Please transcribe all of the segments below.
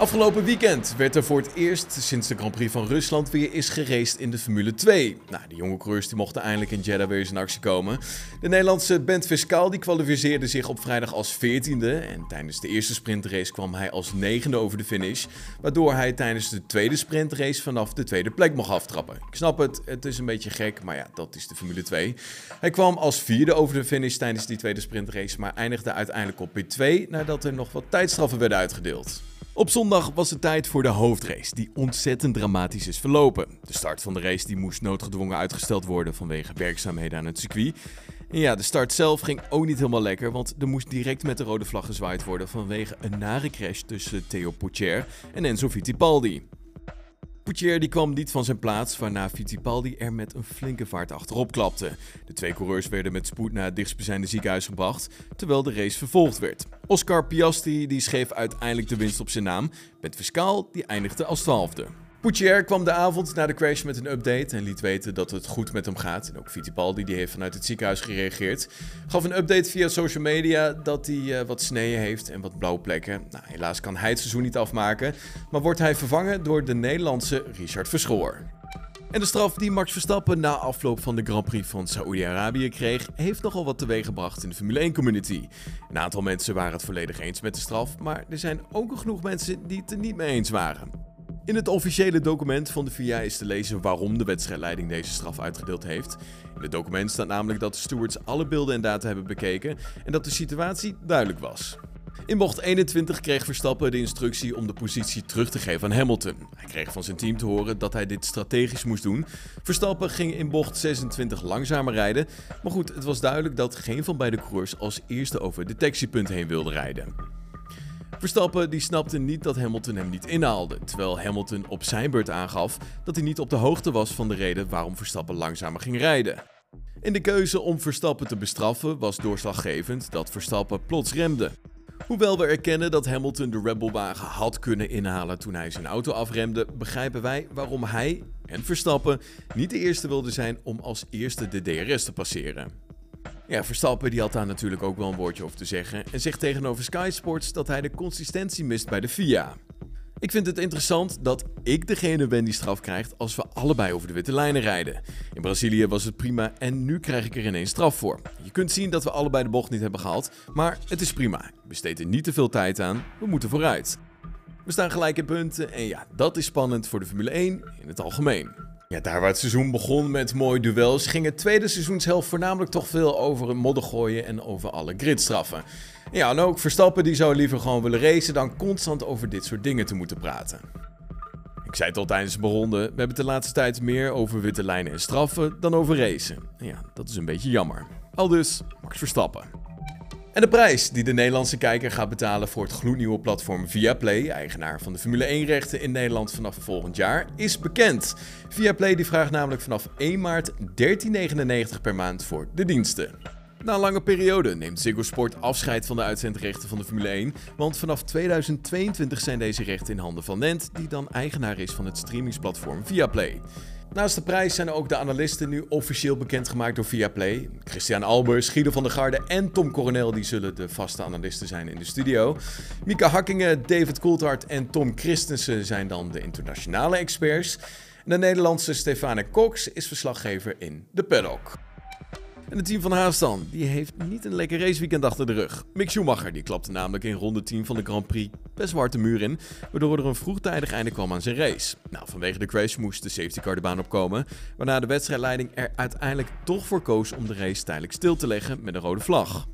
Afgelopen weekend werd er voor het eerst sinds de Grand Prix van Rusland weer is geraced in de Formule 2. Nou, de jonge coureurs die mochten eindelijk in Jeddah weer eens in actie komen. De Nederlandse Bent Fiscaal die kwalificeerde zich op vrijdag als 14e en tijdens de eerste sprintrace kwam hij als negende over de finish, waardoor hij tijdens de tweede sprintrace vanaf de tweede plek mocht aftrappen. Ik snap het, het is een beetje gek, maar ja, dat is de Formule 2. Hij kwam als vierde over de finish tijdens die tweede sprintrace, maar eindigde uiteindelijk op P2 nadat er nog wat tijdstraffen werden uitgedeeld. Op zondag was het tijd voor de hoofdrace, die ontzettend dramatisch is verlopen. De start van de race die moest noodgedwongen uitgesteld worden vanwege werkzaamheden aan het circuit. En ja, de start zelf ging ook niet helemaal lekker, want er moest direct met de rode vlag gezwaaid worden vanwege een nare crash tussen Theo Pocher en Enzo Fittipaldi. Poutier die kwam niet van zijn plaats, waarna Fittipaldi er met een flinke vaart achterop klapte. De twee coureurs werden met spoed naar het dichtstbijzijnde ziekenhuis gebracht, terwijl de race vervolgd werd. Oscar Piastri die schreef uiteindelijk de winst op zijn naam, met Fiscaal die eindigde als twaalfde. Poutier kwam de avond na de crash met een update en liet weten dat het goed met hem gaat. En ook Fittipaldi die heeft vanuit het ziekenhuis gereageerd. Gaf een update via social media dat hij uh, wat sneeën heeft en wat blauwe plekken. Nou, helaas kan hij het seizoen niet afmaken, maar wordt hij vervangen door de Nederlandse Richard Verschoor. En de straf die Max Verstappen na afloop van de Grand Prix van Saoedi-Arabië kreeg, heeft nogal wat teweeggebracht in de Formule 1 community. Een aantal mensen waren het volledig eens met de straf, maar er zijn ook genoeg mensen die het er niet mee eens waren. In het officiële document van de VIA is te lezen waarom de wedstrijdleiding deze straf uitgedeeld heeft. In het document staat namelijk dat de stewards alle beelden en data hebben bekeken en dat de situatie duidelijk was. In bocht 21 kreeg Verstappen de instructie om de positie terug te geven aan Hamilton. Hij kreeg van zijn team te horen dat hij dit strategisch moest doen. Verstappen ging in bocht 26 langzamer rijden, maar goed, het was duidelijk dat geen van beide coureurs als eerste over het detectiepunt heen wilde rijden. Verstappen die snapte niet dat Hamilton hem niet inhaalde, terwijl Hamilton op zijn beurt aangaf dat hij niet op de hoogte was van de reden waarom Verstappen langzamer ging rijden. In de keuze om Verstappen te bestraffen was doorslaggevend dat Verstappen plots remde. Hoewel we erkennen dat Hamilton de Red wagen had kunnen inhalen toen hij zijn auto afremde, begrijpen wij waarom hij en Verstappen niet de eerste wilden zijn om als eerste de DRS te passeren. Ja, Verstappen die had daar natuurlijk ook wel een woordje over te zeggen en zegt tegenover Sky Sports dat hij de consistentie mist bij de FIA. Ik vind het interessant dat ik degene ben die straf krijgt als we allebei over de witte lijnen rijden. In Brazilië was het prima en nu krijg ik er ineens straf voor. Je kunt zien dat we allebei de bocht niet hebben gehaald, maar het is prima. We steden niet te veel tijd aan, we moeten vooruit. We staan gelijk in punten en ja, dat is spannend voor de Formule 1 in het algemeen. Ja, daar waar het seizoen begon met mooie duels, ging het tweede seizoenshelft voornamelijk toch veel over modder gooien en over alle gridstraffen. Ja, en ook Verstappen die zou liever gewoon willen racen dan constant over dit soort dingen te moeten praten. Ik zei het al tijdens de ronde, we hebben het de laatste tijd meer over witte lijnen en straffen dan over racen. Ja, dat is een beetje jammer. Al dus Max Verstappen. En de prijs die de Nederlandse kijker gaat betalen voor het gloednieuwe platform Viaplay, eigenaar van de Formule 1-rechten in Nederland vanaf volgend jaar, is bekend. Viaplay die vraagt namelijk vanaf 1 maart 13,99 per maand voor de diensten. Na een lange periode neemt Ziggo Sport afscheid van de uitzendrechten van de Formule 1, want vanaf 2022 zijn deze rechten in handen van Nent, die dan eigenaar is van het streamingsplatform Viaplay. Naast de prijs zijn ook de analisten nu officieel bekendgemaakt door Viaplay. Christian Albers, Guido van der Garde en Tom Coronel die zullen de vaste analisten zijn in de studio. Mika Hakkingen, David Coulthard en Tom Christensen zijn dan de internationale experts. En de Nederlandse Stefane Cox is verslaggever in de paddock. En het team van Haas dan, die heeft niet een lekker raceweekend achter de rug. Mick Schumacher die klapte namelijk in ronde 10 van de Grand Prix best zwarte muur in, waardoor er een vroegtijdig einde kwam aan zijn race. Nou, vanwege de crash moest de safety car de baan opkomen, waarna de wedstrijdleiding er uiteindelijk toch voor koos om de race tijdelijk stil te leggen met een rode vlag.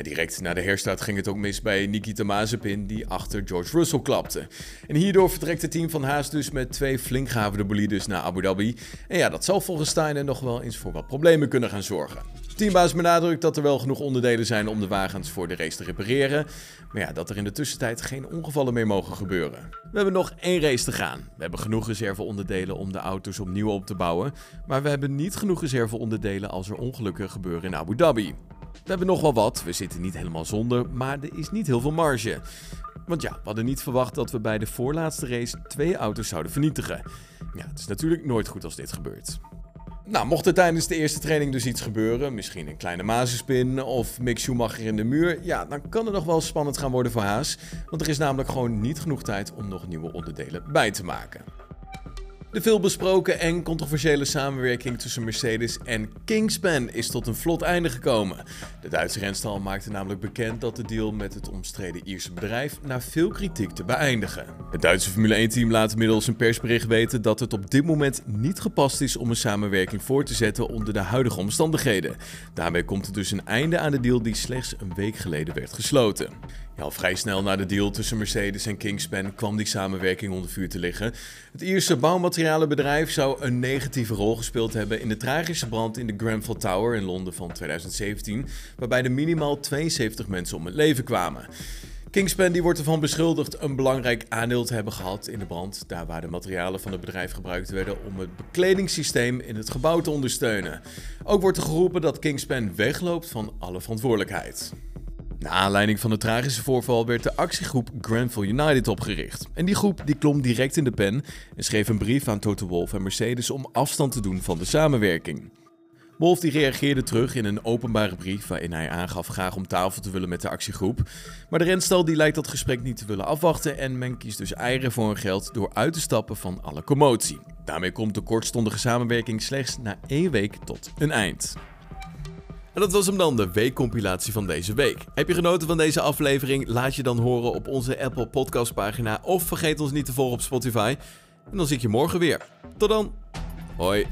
Direct na de herstart ging het ook mis bij Nikita Mazepin, die achter George Russell klapte. En hierdoor vertrekt het team van Haas dus met twee flink gehavende bolides naar Abu Dhabi. En ja, dat zal volgens Steiner nog wel eens voor wat problemen kunnen gaan zorgen. Teambaas benadrukt dat er wel genoeg onderdelen zijn om de wagens voor de race te repareren. Maar ja, dat er in de tussentijd geen ongevallen meer mogen gebeuren. We hebben nog één race te gaan. We hebben genoeg reserveonderdelen om de auto's opnieuw op te bouwen. Maar we hebben niet genoeg reserveonderdelen als er ongelukken gebeuren in Abu Dhabi. We hebben nog wel wat, we zitten niet helemaal zonder, maar er is niet heel veel marge. Want ja, we hadden niet verwacht dat we bij de voorlaatste race twee auto's zouden vernietigen. Ja, het is natuurlijk nooit goed als dit gebeurt. Nou, mocht er tijdens de eerste training dus iets gebeuren, misschien een kleine mazenspin of Mick Schumacher in de muur, ja, dan kan het nog wel spannend gaan worden voor Haas. Want er is namelijk gewoon niet genoeg tijd om nog nieuwe onderdelen bij te maken. De veelbesproken en controversiële samenwerking tussen Mercedes en Kingspan is tot een vlot einde gekomen. De Duitse renstal maakte namelijk bekend dat de deal met het omstreden Ierse bedrijf na veel kritiek te beëindigen. Het Duitse Formule 1-team laat inmiddels een persbericht weten dat het op dit moment niet gepast is om een samenwerking voor te zetten onder de huidige omstandigheden. Daarmee komt er dus een einde aan de deal die slechts een week geleden werd gesloten. Al vrij snel na de deal tussen Mercedes en Kingspan kwam die samenwerking onder vuur te liggen. Het Ierse bouwmaterialenbedrijf zou een negatieve rol gespeeld hebben in de tragische brand in de Grenfell Tower in Londen van 2017, waarbij er minimaal 72 mensen om het leven kwamen. Kingspan die wordt ervan beschuldigd een belangrijk aandeel te hebben gehad in de brand, daar waar de materialen van het bedrijf gebruikt werden om het bekledingssysteem in het gebouw te ondersteunen. Ook wordt er geroepen dat Kingspan wegloopt van alle verantwoordelijkheid. Na aanleiding van het tragische voorval werd de actiegroep Grenfell United opgericht. En die groep die klom direct in de pen en schreef een brief aan Toto Wolff en Mercedes om afstand te doen van de samenwerking. Wolf die reageerde terug in een openbare brief waarin hij aangaf graag om tafel te willen met de actiegroep. Maar de renstal die lijkt dat gesprek niet te willen afwachten en men kiest dus eieren voor hun geld door uit te stappen van alle commotie. Daarmee komt de kortstondige samenwerking slechts na één week tot een eind. En dat was hem dan, de weekcompilatie van deze week. Heb je genoten van deze aflevering? Laat je dan horen op onze Apple Podcast pagina of vergeet ons niet te volgen op Spotify. En dan zie ik je morgen weer. Tot dan. Hoi.